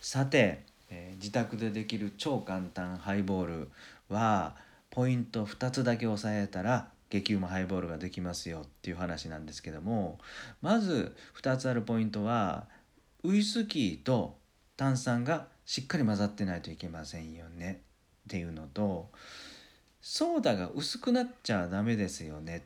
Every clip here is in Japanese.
さて、えー、自宅でできる超簡単ハイボールはポイント2つだけ押さえたら激うまハイボールができますよっていう話なんですけどもまず2つあるポイントはウイスキーと炭酸がしっかり混ざってないといけませんよねっていうのとソーダが薄くなっちゃダメですよね。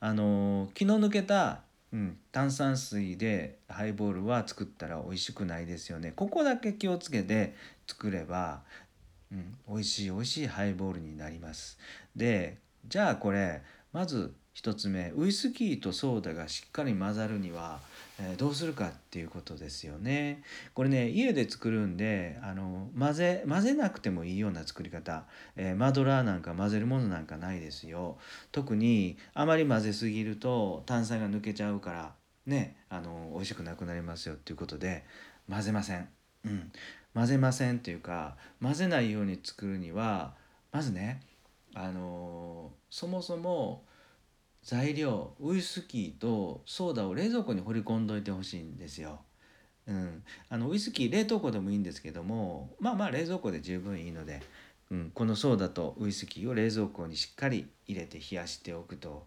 あの気の抜けた、うん、炭酸水でハイボールは作ったら美味しくないですよね。ここだけ気をつけて作れば、うん、美味しい美味しいハイボールになります。でじゃあこれまず1つ目ウイスキーとソーダがしっかり混ざるにはえー、どうするかっていうことですよね。これね家で作るんであの混ぜ混ぜなくてもいいような作り方、えー、マドラーなんか混ぜるものなんかないですよ。特にあまり混ぜすぎると炭酸が抜けちゃうからねあの美味しくなくなりますよっていうことで混ぜません。うん、混ぜませんっていうか混ぜないように作るにはまずねあのそもそも材料ウイスキーとソーダを冷蔵庫に掘り込んどいてほしいんですよ。うん、あのウイスキー冷凍庫でもいいんですけどもまあまあ冷蔵庫で十分いいので、うん、このソーダとウイスキーを冷蔵庫にしっかり入れて冷やしておくと。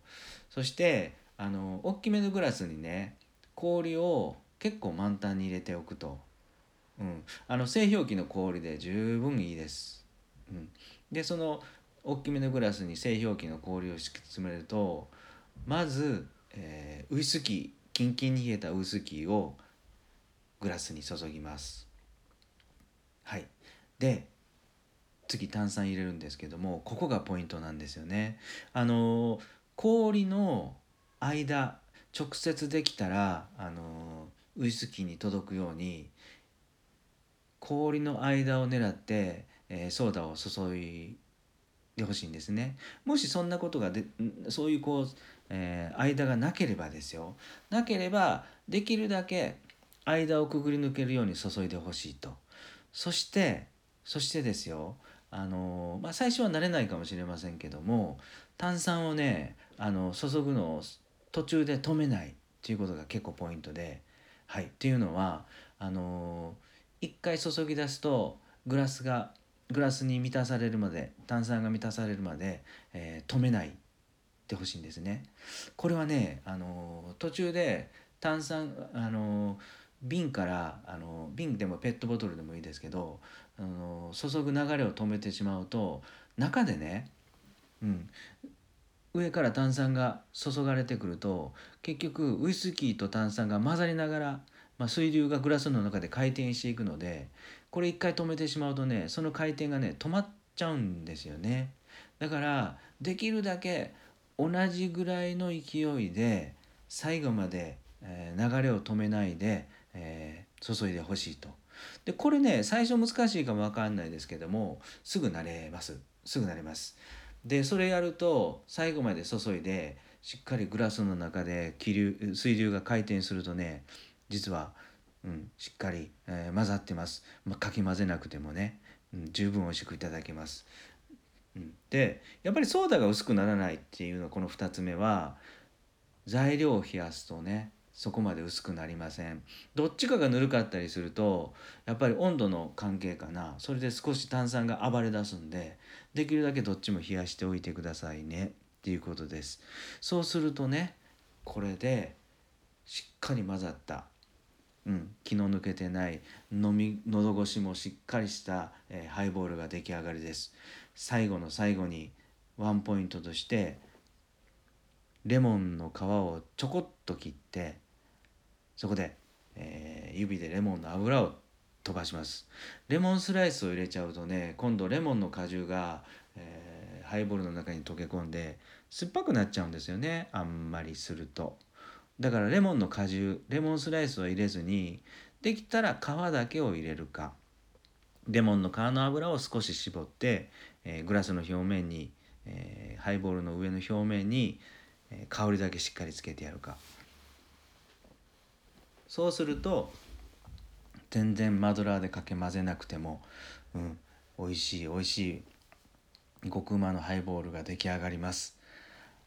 そしてあの大きめのグラスにね氷を結構満タンに入れておくと、うん、あの製氷機の氷で十分いいです。うん、でその大きめのグラスに製氷機の氷を敷き詰めるとまず、えー、ウイスキーキンキンに冷えたウイスキーをグラスに注ぎます。はい。で次炭酸入れるんですけどもここがポイントなんですよね。あの氷の間直接できたらあのウイスキーに届くように氷の間を狙って、えー、ソーダを注いでほしいんですね。もしそんなことがでそういうこうえー、間がなければですよ。なければできるだけ間をくぐり抜けるように注いでほしいと。そしてそしてですよ。あのまあ、最初は慣れないかもしれませんけども炭酸をねあの注ぐのを途中で止めない。っていうことが結構ポイントで。はい。っていうのはあの一回注ぎ出すとグラスがグラスに満たされるまで炭酸が満たされるまで、えー、止めない。ってほしいんですね。これはねあの途中で炭酸あの瓶からあの瓶でもペットボトルでもいいですけどあの注ぐ流れを止めてしまうと中でね、うん、上から炭酸が注がれてくると結局ウイスキーと炭酸が混ざりながら、まあ、水流がグラスの中で回転していくのでこれ一回止めてしまうとねその回転がね止まっちゃうんですよね。だからできるだけ同じぐらいの勢いで最後まで、流れを止めないで、注いでほしいと。でこれね最初難しいかも分かんないですけどもすぐ慣れますすぐ慣れます。でそれやると最後まで注いでしっかりグラスの中で気流水流が回転するとね実は、うん、しっかり、えー、混ざってます、まあ、かき混ぜなくてもね、うん、十分美味しくいただけますでやっぱりソーダが薄くならないっていうのはこの2つ目は材料を冷やすとねそこまで薄くなりません。どっちかがぬるかったりするとやっぱり温度の関係かな。それで少し炭酸が暴れ出すんでできるだけどっちも冷やしておいてくださいね。っていうことです。そうするとねこれでしっかり混ざったうん、気の抜けてない飲み喉越しもしっかりした、えー、ハイボールが出来上がりです。最後の最後にワンポイントとしてレモンの皮をちょこっと切ってそこで、えー、指でレモンの油を飛ばします。レモンスライスを入れちゃうとね今度レモンの果汁が、えー、ハイボールの中に溶け込んで酸っぱくなっちゃうんですよね。あんまりすると。だからレモンの果汁レモンスライスを入れずにできたら皮だけを入れるか。レモンの皮の油を少し絞って、えー、グラスの表面に、えー、ハイボールの上の表面に、え、香りだけしっかりつけてやるかそうすると全然マドラーでかけ混ぜなくても、うん、美味しい美味しい極うまのハイボールが出来上がります。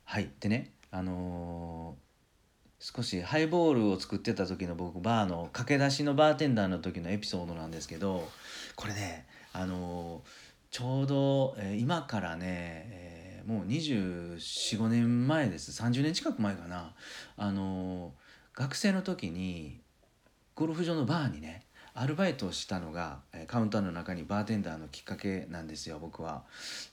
はいでねあの少しハイボールを作ってた時の僕バーの駆け出しのバーテンダーの時のエピソードなんですけどこれねあのちょうど、えー、今からね、えー、もう245年前です30年近く前かなあの学生の時にゴルフ場のバーにねアルバイトをしたのがカウンターの中にバーテンダーのきっかけなんですよ僕は。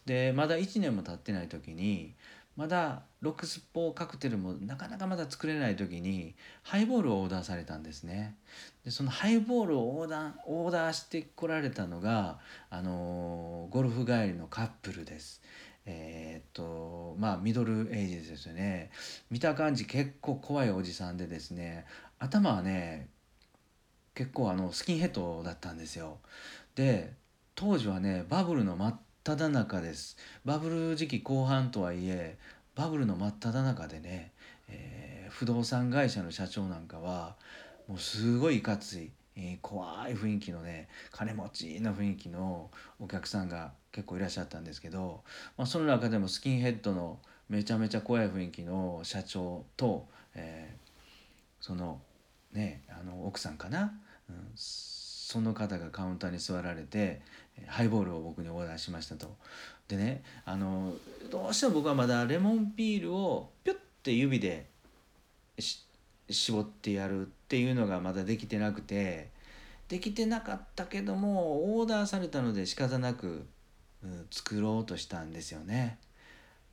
でまだ1年も経ってない時にまだロックスポーカクテルもなかなかまだ作れない時にハイボールをオーダーされたんですね。でそのハイボールをオーダーオーダーしてこられたのが、あのー、ゴルフ帰りのカップルです。えー、っとまあミドルエイジですよね。見た感じ結構怖いおじさんでですね頭はね結構あのスキンヘッドだったんですよ。で当時はねバブルの真っ只中です。バブル時期後半とはいえバブルの真っ只中でね、えー、不動産会社の社長なんかはもうすごいいかつい、えー、怖い雰囲気のね金持ちな雰囲気のお客さんが結構いらっしゃったんですけど、まあ、その中でもスキンヘッドのめちゃめちゃ怖い雰囲気の社長と、えー、そのねあの奥さんかな、うん、その方がカウンターに座られてハイボールを僕にオーダーしましたと。でねあのどうしても僕はまだレモンピールをピュッて指で絞ってやるっていうのがまだできてなくてできてなかったけどもオーダーされたので仕方なく、うん、作ろうとしたんですよね。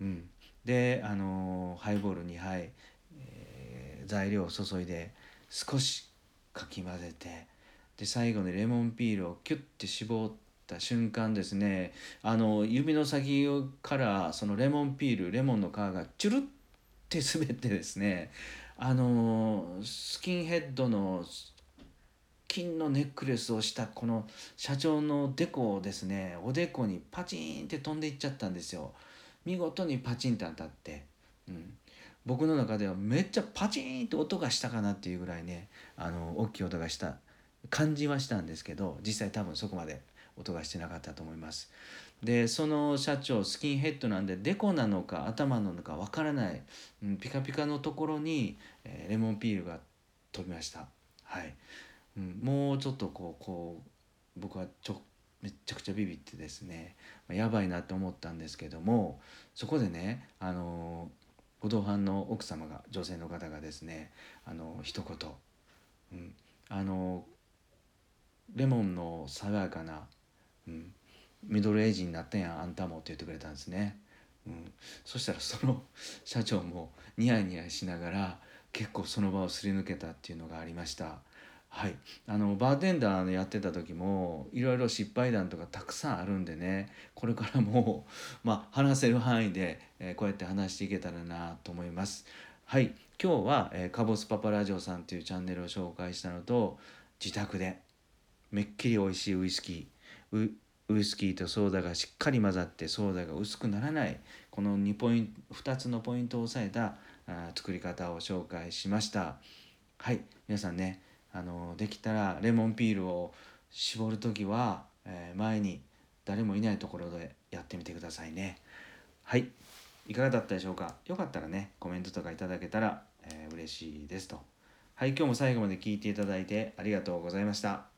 うん、であのハイボール2杯、えー、材料を注いで少しかき混ぜてで最後にレモンピールをキュッて絞った瞬間ですねあの指の先からそのレモンピールレモンの皮がチュルって滑ってですねあのスキンヘッドの金のネックレスをしたこの社長のデコをですねおでこにパチンって飛んでいっちゃったんですよ。見事にパチンって当たって、うん、僕の中ではめっちゃパチンって音がしたかなっていうぐらいねあの大きい音がした感じはしたんですけど実際多分そこまで音がしてなかったと思います。でその社長スキンヘッドなんでデコなのか頭なのかわからない、うん、ピカピカのところに、えー、レモンピールが飛びました。はい、うん、もうちょっとこうこう僕はちょめちゃくちゃビビってですねまやばいなと思ったんですけどもそこでねあのご同伴の奥様が女性の方がですねあの一言、うん、あのレモンの爽やかな、うん、ミドルエイジになったやんあんたもって言ってくれたんですね、うん、そしたらその社長もニヤニヤしながら結構その場をすり抜けたっていうのがありました。はい。あのバーテンダーのやってた時もいろいろ失敗談とかたくさんあるんでねこれからも、まあ、話せる範囲で、えー、こうやって話していけたらなと思います。はい。今日は、えー、カボスパパラジオさんっていうチャンネルを紹介したのと自宅でめっきり美味しいウイスキーウイスキーとソーダがしっかり混ざってソーダが薄くならないこの2ポイント2つのポイントを押さえたあ作り方を紹介しました。はい皆さんねあのできたらレモンピールを絞る時は、えー、前に誰もいないところでやってみてくださいね。はいいかがだったでしょうか？よかったらねコメントとかいただけたら、えー、嬉しいですと。はい今日も最後まで聞いていただいてありがとうございました。